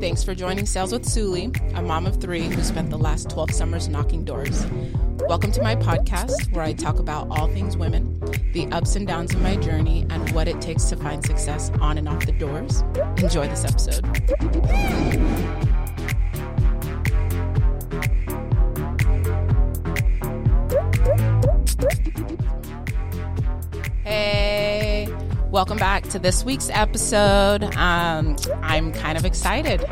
Thanks for joining Sales with Suli, a mom of three who spent the last 12 summers knocking doors. Welcome to my podcast where I talk about all things women, the ups and downs of my journey, and what it takes to find success on and off the doors. Enjoy this episode. Welcome back to this week's episode. Um, I'm kind of excited.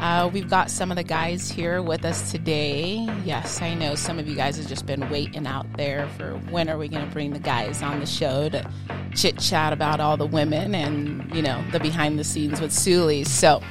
Uh, we've got some of the guys here with us today. Yes, I know some of you guys have just been waiting out there for when are we going to bring the guys on the show to chit chat about all the women and, you know, the behind the scenes with Suli. So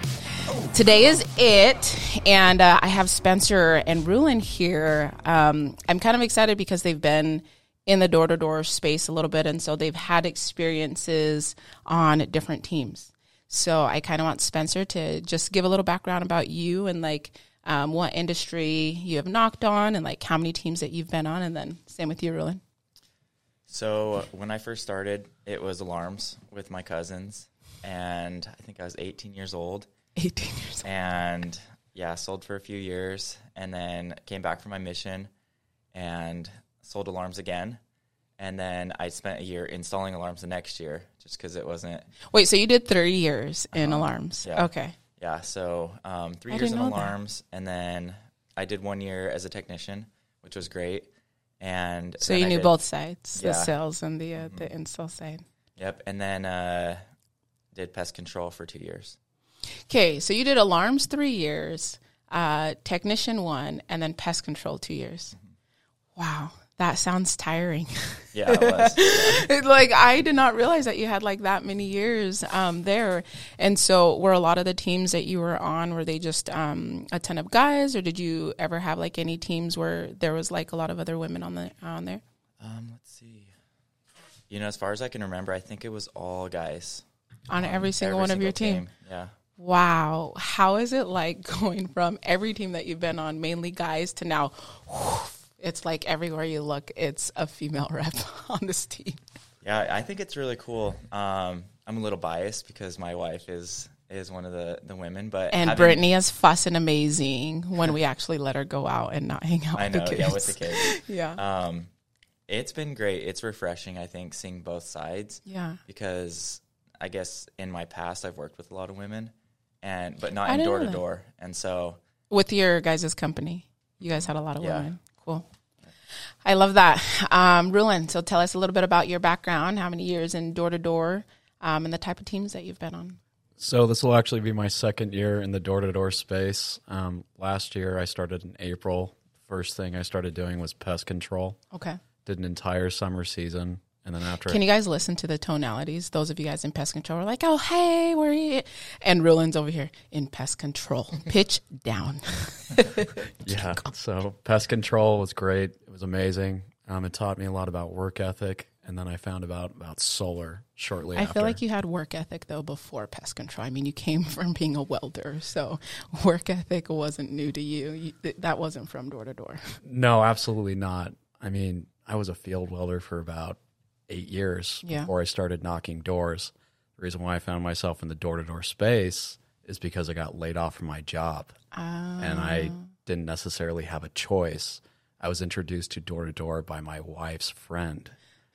today is it. And uh, I have Spencer and Rulin here. Um, I'm kind of excited because they've been in the door to door space a little bit. And so they've had experiences on different teams. So I kind of want Spencer to just give a little background about you and like um, what industry you have knocked on and like how many teams that you've been on. And then same with you, Rulin. So uh, when I first started, it was alarms with my cousins. And I think I was 18 years old. 18 years old. And yeah, sold for a few years and then came back from my mission and sold alarms again. And then I spent a year installing alarms the next year just because it wasn't. Wait, so you did three years in alarms? yeah. Okay. Yeah, so um, three I years in didn't that. alarms. And then I did one year as a technician, which was great. And So you I knew did- both sides, the Yeah. Mm-hmm. sales and the uh, the install side. Yep. And then uh, did pest control for two years. Okay, so you did alarms three years, uh, technician one, and then pest control two years. Wow, that sounds tiring. Yeah, it was. Yeah. like I did not realize that you had like that many years um, there. And so, were a lot of the teams that you were on were they just um, a ton of guys, or did you ever have like any teams where there was like a lot of other women on the on there? Um, let's see. You know, as far as I can remember, I think it was all guys. On every single Every one of your single team. Yeah. Wow, how is it like going from every team that you've been on, mainly guys, to now? It's like everywhere you look, it's a female rep on this team. Yeah, I think it's really cool. Um, I'm a little biased because my wife is is one of the, the women, but And having- Brittany is fussing amazing when we actually let her go out and not hang out I with know, the kids. yeah, with the kids. Yeah. Um, it's been great. It's refreshing, I think, seeing both sides. Yeah. Because I guess in my past I've worked with a lot of women, and but not in door to door, and so With your guys' company, you guys had a lot of Yeah. women. Cool. I love that. Um, Rulin, so tell us a little bit about your background, how many years in door to door, um, and the type of teams that you've been on. So this will actually be my second year in the door-to-door space. Um, last year I started in April. First thing I started doing was pest control. Okay. Did an entire summer season, and then after Can you guys listen to the tonalities? Those of you guys in pest control are like, oh, hey, we're here. And Rulin's over here in pest control. Pitch down. yeah, so pest control was great. It was amazing. Um, it taught me a lot about work ethic, and then I found about about solar shortly after. I after. feel like you had work ethic though before pest control. I mean, you came from being a welder, so work ethic wasn't new to you. you th- that wasn't from door to door. No, absolutely not. I mean, I was a field welder for about eight years Yeah. before I started knocking doors. The reason why I found myself in the door to door space is because I got laid off from my job. And I didn't necessarily have a choice. I was introduced to door to door by my wife's friend.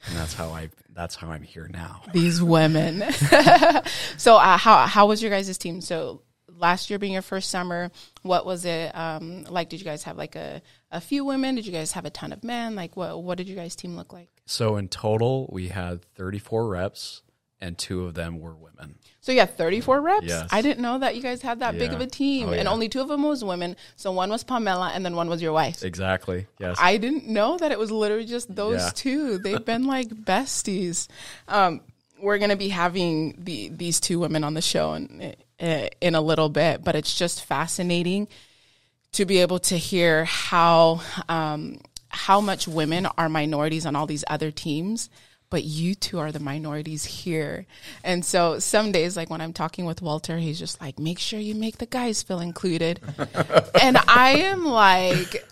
And that's how I that's how I'm here now. These women. so, uh, how how was your guys' team? So, last year being your first summer, what was it um, like? Did you guys have like a, a few women? Did you guys have a ton of men? Like, what what did your guys' team look like? So in total we had 34 reps and two of them were women. So you had 34 reps? Yes. I didn't know that you guys had that big of a team. Oh, And yeah. only two of them was women. So one was Pamela and then one was your wife. Exactly. Yes. I didn't know that it was literally just those Yeah. two. They've been like besties. Um, we're going to be having the, these two women on the show in, in a little bit, but it's just fascinating to be able to hear how um, how much women are minorities on all these other teams but you two are the minorities here and so some days like when i'm talking with walter he's just like make sure you make the guys feel included and i am like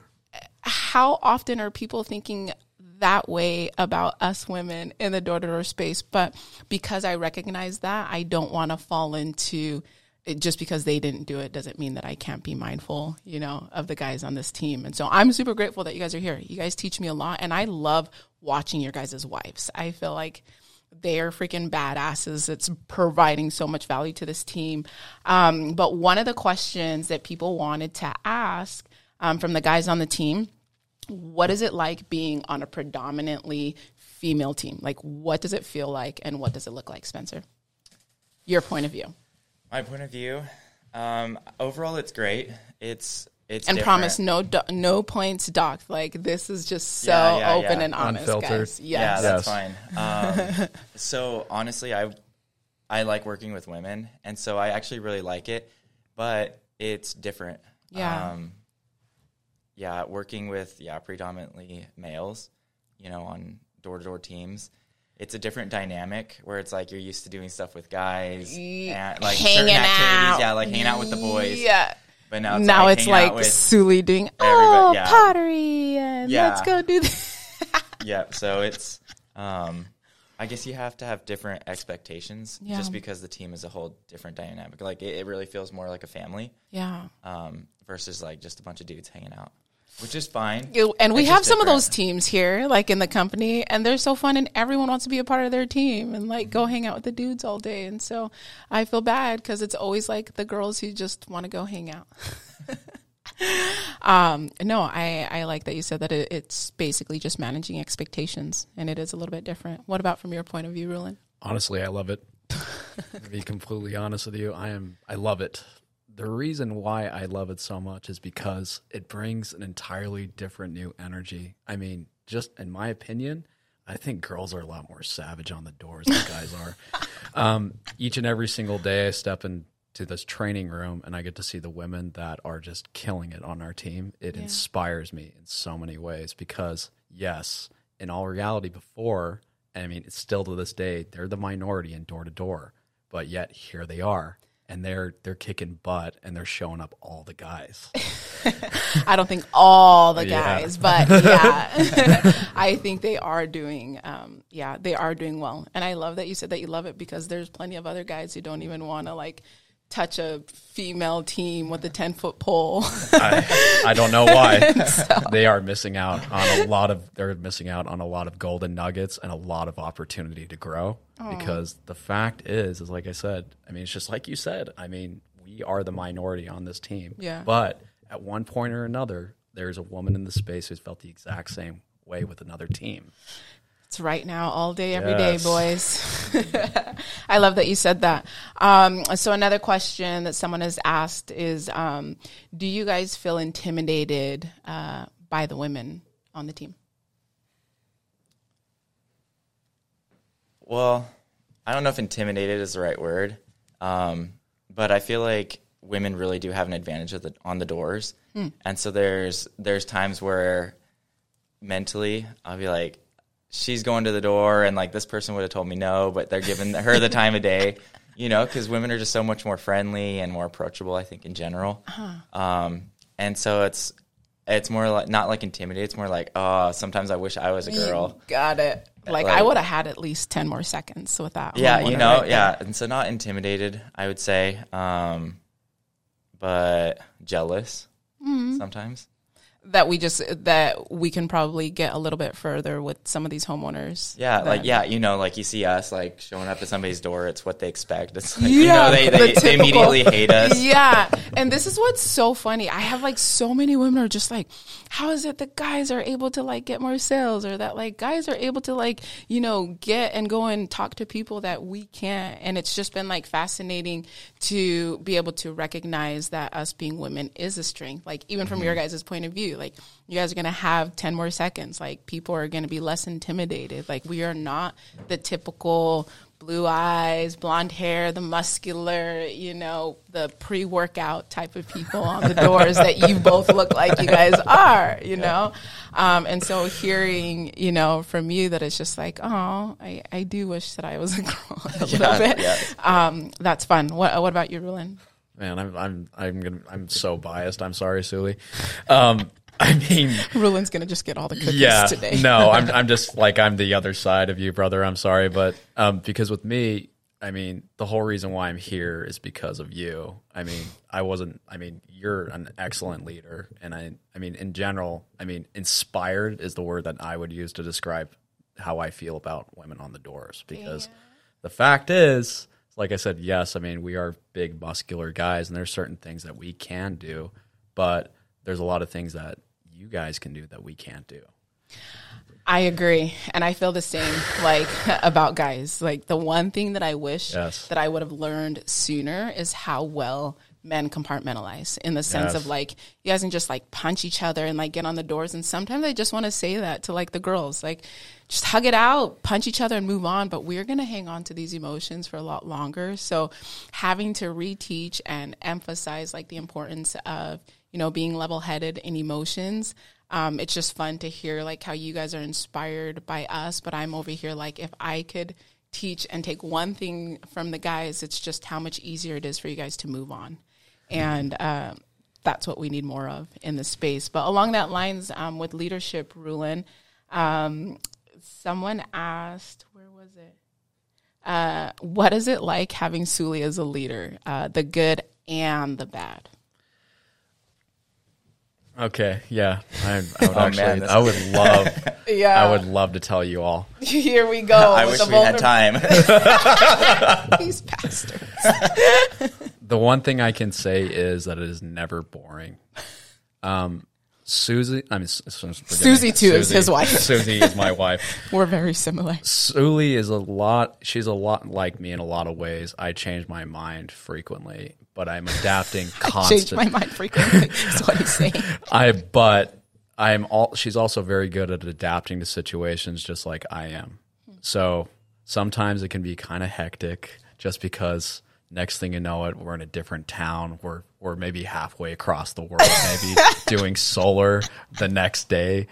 how often are people thinking that way about us women in the door to door space? But because I recognize that, I don't want to fall into it, just because they didn't do it doesn't mean that I can't be mindful, you know, of the guys on this team. And so I'm super grateful that you guys are here. You guys teach me a lot, and I love watching your guys' wives. I feel like they are freaking badasses. It's providing so much value to this team. Um, but one of the questions that people wanted to ask um, from the guys on the team what is it like being on a predominantly female team? Like, what does it feel like, and what does it look like, Spencer? Your point of view. My point of view, um, overall, it's great. It's it's and different. promise no do- no points docked. Like this is just so Yeah, yeah, open yeah. and honest, Unfiltered. guys. Yeah, Yes. that's Yes. fine. Um, so honestly, I I like working with women, and so I actually really like it, but it's different. Yeah. Um, yeah, working with yeah predominantly males, you know, on door to door teams. It's a different dynamic where it's like you're used to doing stuff with guys and like certain hanging activities, out. yeah, like hanging out with the boys. Yeah. But now it's now like it's like Suli doing oh yeah. pottery and Yeah. let's go do this. yeah so it's um i guess you have to have different expectations Yeah. just because the team is a whole different dynamic like it, it really feels more like a family yeah. um versus like just a bunch of dudes hanging out which is fine You- And we It's have just some of those teams here, like in the company, and they're so fun, and everyone wants to be a part of their team and like go hang out with the dudes all day. And so I feel bad because it's always like the girls who just want to go hang out. um, no, I, I like that you said that it, it's basically just managing expectations, and it is a little bit different. What about from your point of view, Rulin? Honestly, I love it. to be completely honest with you, I am I love it. The reason why I love it so much is because it brings an entirely different new energy. I mean, just in my opinion, I think girls are a lot more savage on the doors than guys are. Um, each and every single day I step into this training room and I get to see the women that are just killing it on our team. It inspires me in so many ways because yes, in all reality before, and I mean it's still to this day, they're the minority in door to door. But yet here they are. And they're they're kicking butt and they're showing up all the guys. I don't think all the Yeah. guys, but yeah, I think they are doing, um, yeah, they are doing well. And I love that you said that you love it because there's plenty of other guys who don't even want to like touch a female team with a 10 foot pole. I, I don't know why. They are missing out on a lot of they're missing out on a lot of golden nuggets and a lot of opportunity to grow. Because the fact is, is like I said, I mean it's just like you said, I mean, we are the minority on this team. Yeah. But at one point or another, there's a woman in the space who's felt the exact same way with another team. It's right now, all day, every day, Yes. boys. I love that you said that. Um, so another question that someone has asked is, um, do you guys feel intimidated uh, by the women on the team? well i don't know if intimidated is the right word um but i feel like women really do have an advantage of the, on the doors and so there's there's times where mentally I'll be like, she's going to the door, and like this person would have told me no, but they're giving her the time of day, you know, because women are just so much more friendly and more approachable. I think in general, um, and so it's it's more like not like intimidated. It's more like, oh, sometimes I wish I was a girl. Got it. Like, Like- I would have had at least 10 more seconds with that. Yeah, you know, right yeah, there. and so not intimidated, I would say, um, but jealous Mm-hmm. sometimes. That we just, that we can probably get a little bit further with some of these homeowners. Yeah, like yeah, you know, like you see us like showing up at somebody's door. It's what they expect. It's like Yeah, you know they the they, they immediately hate us. yeah. And this is what's so funny. I have like so many women are just like, how is it that guys are able to like get more sales or that like guys are able to like, you know, get and go and talk to people that we can't. And it's just been like fascinating to be able to recognize that us being women is a strength. Like even from your mm-hmm. guys' point of view, like you guys are going to have 10 more seconds. Like people are going to be less intimidated. Like we are not the typical blue eyes, blonde hair, the muscular, you know, the pre workout type of people on the doors that you both look like you guys are, you know? Um, and so hearing, you know, from you that it's just like, oh, I, I do wish that I was a girl a little Yeah, bit. yeah. Um, that's fun. What, what about you, Rulin? Man, I'm I'm I'm gonna I'm so biased. I'm sorry, Suli. Um, I mean, Rulin's going to just get all the cookies yeah, today. no, I'm I'm just like I'm the other side of you, brother. I'm sorry, but um, because with me, I mean, the whole reason why I'm here is because of you. I mean, I wasn't. I mean, you're an excellent leader, and I. I mean, in general, I mean, inspired is the word that I would use to describe how I feel about women on the doors. Because the fact is, like I said, yes, I mean, we are big, muscular guys, and there's certain things that we can do, but there's a lot of things that you guys can do that we can't do. I agree. And I feel the same like about guys. Like the one thing that I wish Yes. that I would have learned sooner is how well men compartmentalize in the sense Yes. of like you guys can just like punch each other and like get on the doors and sometimes I just want to say that to like the girls like just hug it out punch each other and move on but we're going to hang on to these emotions for a lot longer so having to reteach and emphasize like the importance of you know being level headed in emotions. Um, it's just fun to hear like how you guys are inspired by us but i'm over here like if i could teach and take one thing from the guys it's just how much easier it is for you guys to move on. And um, that's what we need more of in the space. But along that lines um, with leadership rulin um, someone asked where was it? Uh, what is it like having Suli as a leader uh, the good and the bad Okay, yeah, I, I would Oh, actually, man, I would love, yeah I would love to tell you all. here we go I wish we had time. these bastards The one thing I can say is that it is never boring. Um, Susie, I mean, S- S- forgive me. Susie, too, is his wife. Susie is my wife. we're very similar Suli is a lot. She's a lot like me in a lot of ways. I change my mind frequently, but I'm adapting constantly. change my mind frequently is what he's saying I but I'm all she's also very good at adapting to situations just like I am. So sometimes it can be kind of hectic just because next thing you know it we're in a different town. We're we're maybe halfway across the world, maybe doing solar the next day.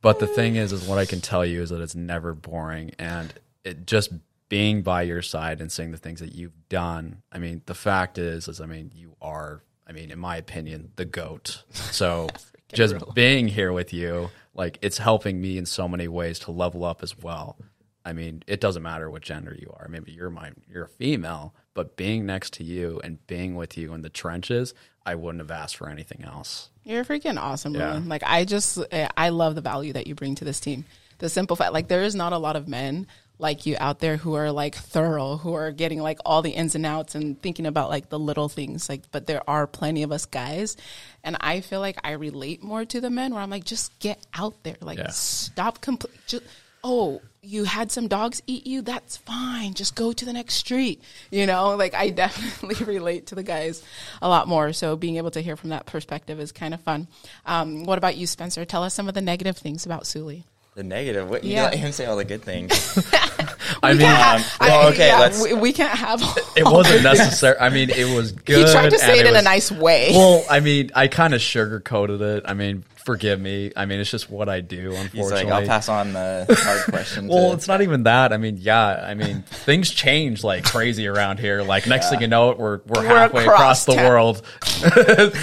But the thing is is what I can tell you is that it's never boring and it just being by your side and seeing the things that you've done. I mean, the fact is is I mean, you are I mean, in my opinion, the goat. So just being here with you, like it's helping me in so many ways to level up as well. I mean, it doesn't matter what gender you are. Maybe you're my you're a female, but being next to you and being with you in the trenches, I wouldn't have asked for anything else. You're freaking awesome, Yeah. Like I just, eh, I love the value that you bring to this team. The simple fact, like there is not a lot of men like you out there who are like thorough, who are getting like all the ins and outs and thinking about like the little things. Like, but there are plenty of us guys, and I feel like I relate more to the men where I'm like, just get out there, like Yeah. stop compl- Just oh, you had some dogs eat you. That's fine. Just go to the next street. You know, like I definitely relate to the guys a lot more. So being able to hear from that perspective is kind of fun. Um, what about you, Spencer? Tell us some of the negative things about Suli. the negative. What you Yeah. let him say all the good things. I mean, Um, well, okay, yeah, let's. we, we can't have. it wasn't necessary. I mean, it was good. he tried to say it in a was- nice way. Well, I mean, I kind of sugarcoated it. I mean, forgive me. I mean, it's just what I do. He's Unfortunately, like, I'll pass on the hard question. Well, to, it's not even that. I mean, yeah. I mean, things change like crazy around here. Like next thing you know, it, we're we're, We're halfway across across, the town. world.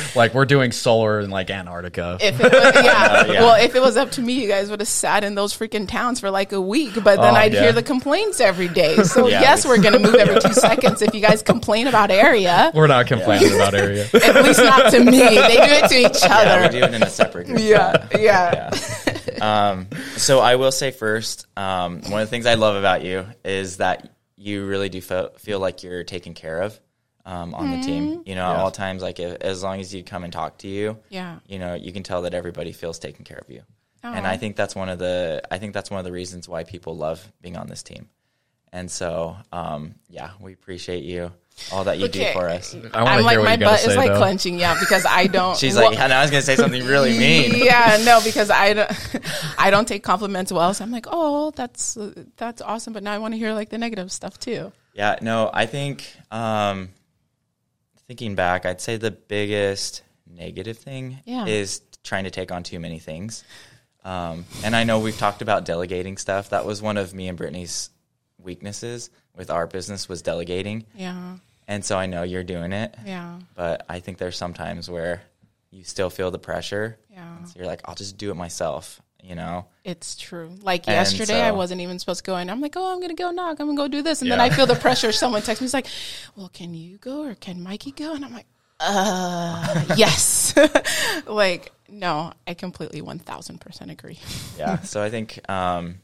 like we're doing solar in like Antarctica. If it was, yeah. yeah. Well, if it was up to me, you guys would have sat in those freaking towns for like a week. But then Oh, I'd yeah. hear the complaints every day. So Yeah, yes, we- we're gonna move every two seconds. If you guys complain about area, we're not complaining about area. at least not to me. They do it to each yeah, other. we do it in a separate group. Yeah, yeah. Um, so I will say first, um, one of the things I love about you is that you really do feel, feel like you're taken care of um, on the team. You know, at all times, like if, as long as you come and talk to you, Yeah. you know, you can tell that everybody feels taken care of you. And I think that's one of the I think that's one of the reasons why people love being on this team. And so, um, yeah, we appreciate you, all that you Okay. do for us. I want I'm to like hear what my you got butt to is say, like though. clenching, yeah, because I don't. She's well, like, and I was going to say something really mean. Yeah, no, because I don't, I don't take compliments well. So I'm like, oh, that's that's awesome. But now I want to hear like the negative stuff too. Yeah, no, I think um, thinking back, I'd say the biggest negative thing Yeah. is trying to take on too many things. Um, and I know we've talked about delegating stuff. That was one of me and Brittany's weaknesses with our business was delegating. Yeah, And so I know you're doing it, yeah, but I think there's sometimes where you still feel the pressure. yeah. So you're like, I'll just do it myself. you know. It's true. Like And yesterday, I wasn't even supposed to go in. I'm like, oh, I'm gonna go knock. I'm gonna go do this, and then I feel the pressure. Someone texts me, he's like, well, can you go or can Mikey go? And I'm like, uh, yes. like, no, I completely one thousand percent agree. Yeah. so I think um,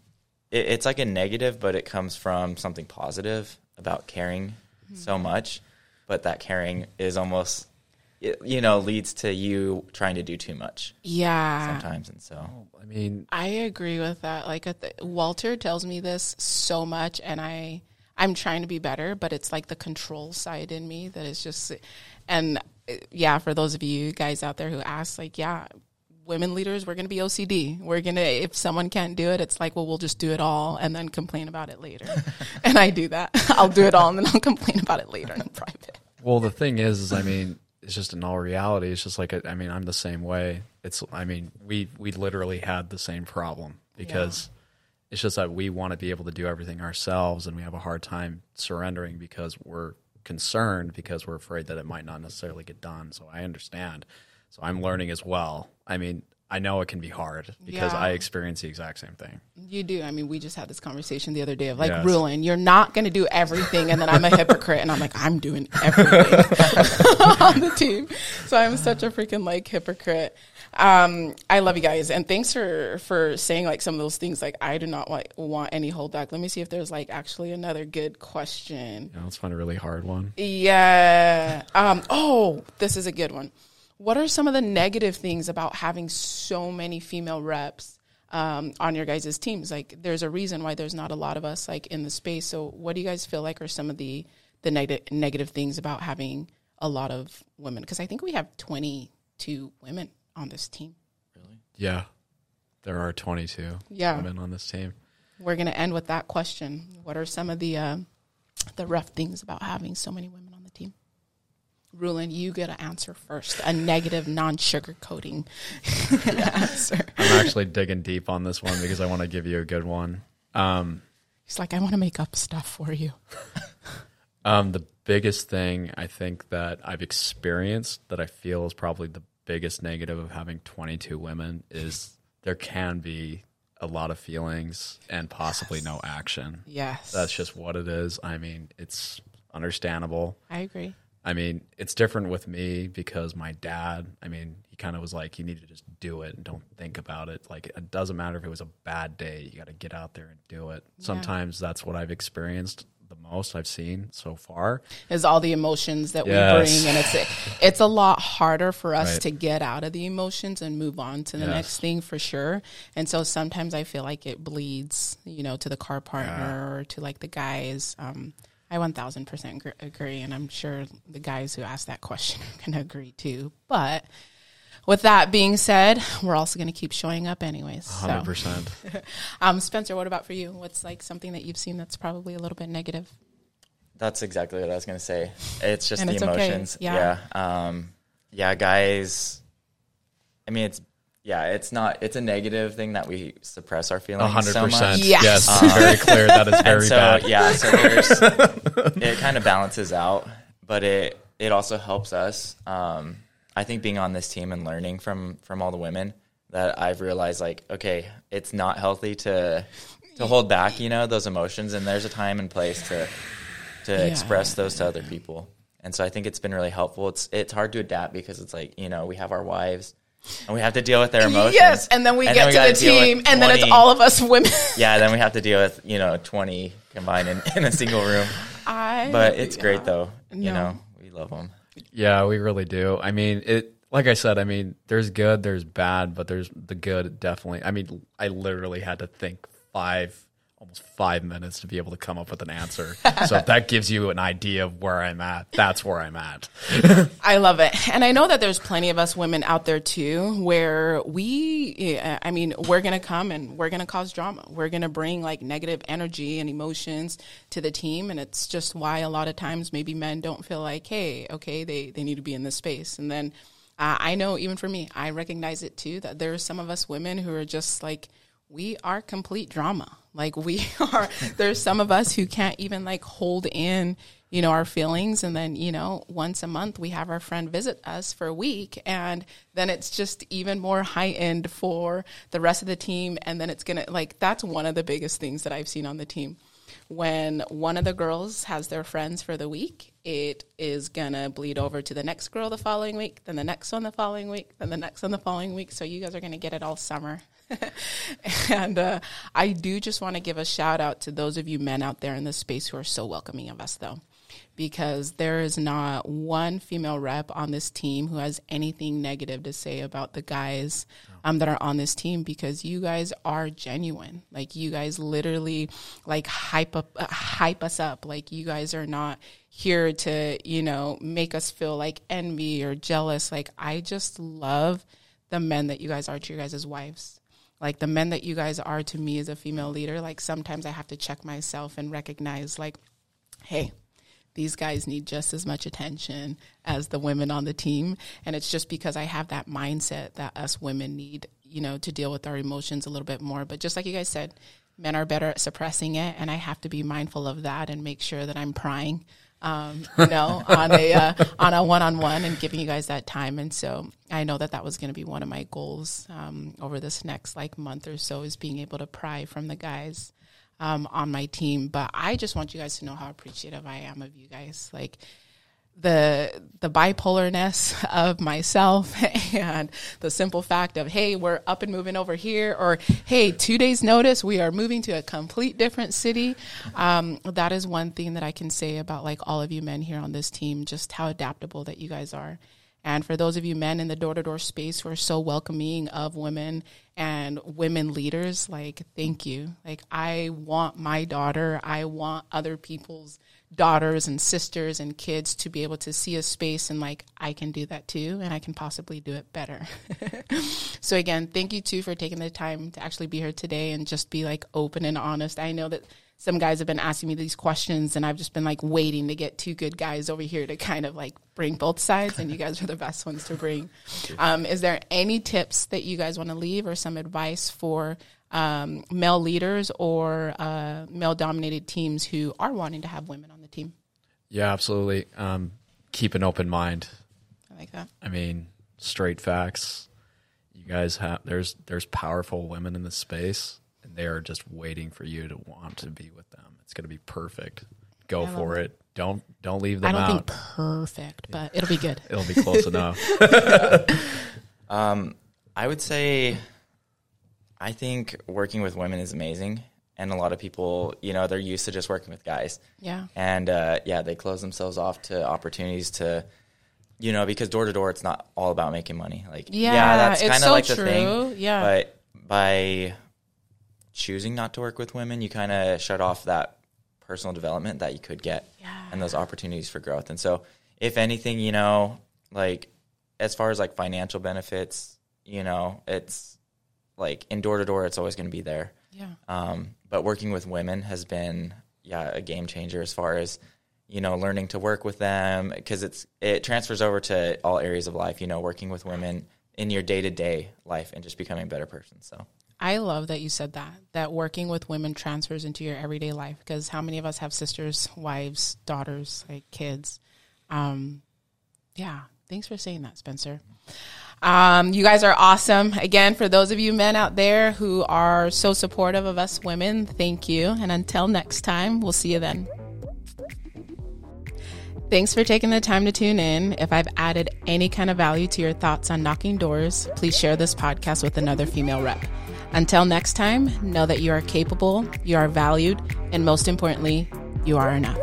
it, it's like a negative, but it comes from something positive about caring so much. But that caring is almost, it, you know, leads to you trying to do too much Yeah, sometimes. And so, I mean, I agree with that. Like th- Walter tells me this so much, and I I'm trying to be better, but it's like the control side in me that is just. And uh, yeah, for those of you guys out there who ask, like, yeah, women leaders, we're gonna be OCD. We're gonna if someone can't do it, it's like, well, we'll just do it all and then complain about it later. and I do that. I'll do it all and then I'll complain about it later in private. Well, the thing is, is I mean, it's just in all reality, it's just like I mean, I'm the same way. It's I mean, we we literally had the same problem because it's just that we want to be able to do everything ourselves, and we have a hard time surrendering because we're concerned because we're afraid that it might not necessarily get done. So I understand. So I'm learning as well. I mean, I know it can be hard because Yeah. I experience the exact same thing. You do. I mean, we just had this conversation the other day of like, Yes. Rulin, you're not going to do everything. And then I'm a hypocrite. And I'm like, I'm doing everything on the team. So I'm such a freaking like hypocrite. Um, I love you guys. And thanks for, for saying like some of those things. Like, I do not want, want any holdback. Let me see if there's like actually another good question. Know, let's find a really hard one. Yeah. Um, oh, this is a good one. What are some of the negative things about having so many female reps um, on your guys' teams? Like, there's a reason why there's not a lot of us like in the space. So, what do you guys feel like are some of the the neg- negative things about having a lot of women? Because I think we have 22 women on this team. Really? Yeah, there are 22 Yeah. women on this team. We're gonna end with that question. What are some of the uh, the rough things about having so many women on Rulin, you get to answer first. A negative, non-sugarcoating answer. I'm actually digging deep on this one because I want to give you a good one. Um, He's like, I want to make up stuff for you. um, the biggest thing I think that I've experienced that I feel is probably the biggest negative of having 22 women is there can be a lot of feelings and possibly no action. Yes, That's just what it is. I mean, it's understandable. I agree. I mean, it's different with me because my dad, I mean, he kind of was like, you need to just do it and don't think about it. Like, it doesn't matter if it was a bad day, you got to get out there and do it. Sometimes that's what I've experienced the most I've seen so far. Is all the emotions that Yes. we bring, and it's it's a lot harder for us Right. to get out of the emotions and move on to the Yes. next thing for sure. And so sometimes I feel like it bleeds, you know, to the car partner or to like the guys. Um, I one thousand percent agree, and I'm sure the guys who asked that question can agree too. But with that being said, we're also going to keep showing up anyways. So, 100%. um, Spencer, what about for you? What's like something that you've seen that's probably a little bit negative? That's exactly what I was gonna say. It's just And the it's okay. emotions. Yeah. Yeah. Um, yeah, guys. I mean, it's yeah, it's not. It's a negative thing that we suppress our feelings hundred so much. percent. Yes. Yes, very clear. That is very so bad. yeah, so it kind of balances out, but it it also helps us. Um, I think being on this team and learning from from all the women that I've realized like okay, it's not healthy to to hold back, you know, those emotions, and there's a time and place to to Yeah. express those to other people. And so I think it's been really helpful. It's it's hard to adapt because it's like you know we have our wives and we have to deal with their emotions. Yes, and then we And get we to the deal with team, and then it's all of us women. yeah, then we have to deal with you know twenty combined in, in a single room. I, But it's yeah. great though. You No. know, we love them. Yeah, we really do. I mean, it. Like I said, I mean, there's good, there's bad, but there's the good definitely. I mean, I literally had to think five, almost five minutes to be able to come up with an answer. so if that gives you an idea of where I'm at, that's where I'm at. I love it. And I know that there's plenty of us women out there too where we, I mean, we're going to come and we're going to cause drama. We're going to bring like negative energy and emotions to the team. And it's just why a lot of times maybe men don't feel like, hey, okay, they, they need to be in this space. And then uh, I know even for me, I recognize it too that there are some of us women who are just like, we are complete drama. Like we are, there's some of us who can't even like hold in you know, our feelings. And then, you know, once a month we have our friend visit us for a week. And then it's just even more heightened for the rest of the team. And then it's going to, like, that's one of the biggest things that I've seen on the team. When one of the girls has their friends for the week, it is going to bleed over to the next girl the following week, then the next one the following week, then the next one the following week. So you guys are going to get it all summer. and uh, I do just want to give a shout out to those of you men out there in this space who are so welcoming of us, though because there is not one female rep on this team who has anything negative to say about the guys um, that are on this team because you guys are genuine. Like you guys literally like hype up, uh, hype us up. Like you guys are not here to you know make us feel like envy or jealous. Like I just love the men that you guys are to your guys' wives like the men that you guys are to me as a female leader like sometimes i have to check myself and recognize like hey these guys need just as much attention as the women on the team. And it's just because I have that mindset that us women need, you know, to deal with our emotions a little bit more. But just like you guys said, men are better at suppressing it. And I have to be mindful of that and make sure that I'm prying. Um, you know, on a uh, on a one on one and giving you guys that time, and so I know that that was going to be one of my goals um, over this next like month or so is being able to pry from the guys um, on my team. But I just want you guys to know how appreciative I am of you guys. Like the the bipolarness of myself and the simple fact of hey we're up and moving over here or hey two days notice we are moving to a complete different city. Um, that is one thing that i can say about like all of you men here on this team just how adaptable that you guys are. And for those of you men in the door to door space who are so welcoming of women and women leaders, like, thank you. Like, I want my daughter, I want other people's daughters and sisters and kids to be able to see a space and, like, I can do that too, and I can possibly do it better. so, again, thank you too for taking the time to actually be here today and just be like open and honest. I know that some guys have been asking me these questions and I've just been like waiting to get two good guys over here to kind of like bring both sides and you guys are the best ones to bring. Um, is there any tips that you guys want to leave or some advice for um, male leaders or uh, male dominated teams who are wanting to have women on team? Yeah, absolutely. Um, keep an open mind. I like that. I mean, straight facts. You guys have there's there's powerful women in the space and they are just waiting for you to want to be with them. It's going to be perfect. Go for it. Don't don't leave them I don't out. think perfect, but it'll be good. It'll be close enough. Um, I would say, I think working with women is amazing, and a lot of people, you know, they're used to just working with guys, Yeah. and uh, yeah, they close themselves off to opportunities to, you know, because door to door, it's not all about making money. Like, Yeah, that's kind of so like the thing. Yeah. but by choosing not to work with women, you kind of shut off that personal development that you could get Yeah. and those opportunities for growth. And so, if anything, you know, like as far as like financial benefits, you know, it's like in door to door, it's always going to be there. Yeah. Um, but working with women has been, yeah, a game changer as far as you know, learning to work with them because it's it transfers over to all areas of life. You know, working with women in your day to day life and just becoming a better person. So. I love that you said that, that working with women transfers into your everyday life because how many of us have sisters, wives, daughters, like kids? Um, yeah. Thanks for saying that, Spencer. Um, you guys are awesome. Again, for those of you men out there who are so supportive of us women, thank you. And until next time, we'll see you then. Thanks for taking the time to tune in. If I've added any kind of value to your thoughts on knocking doors, please share this podcast with another female rep. Until next time, know that you are capable, you are valued, and most importantly, you are enough.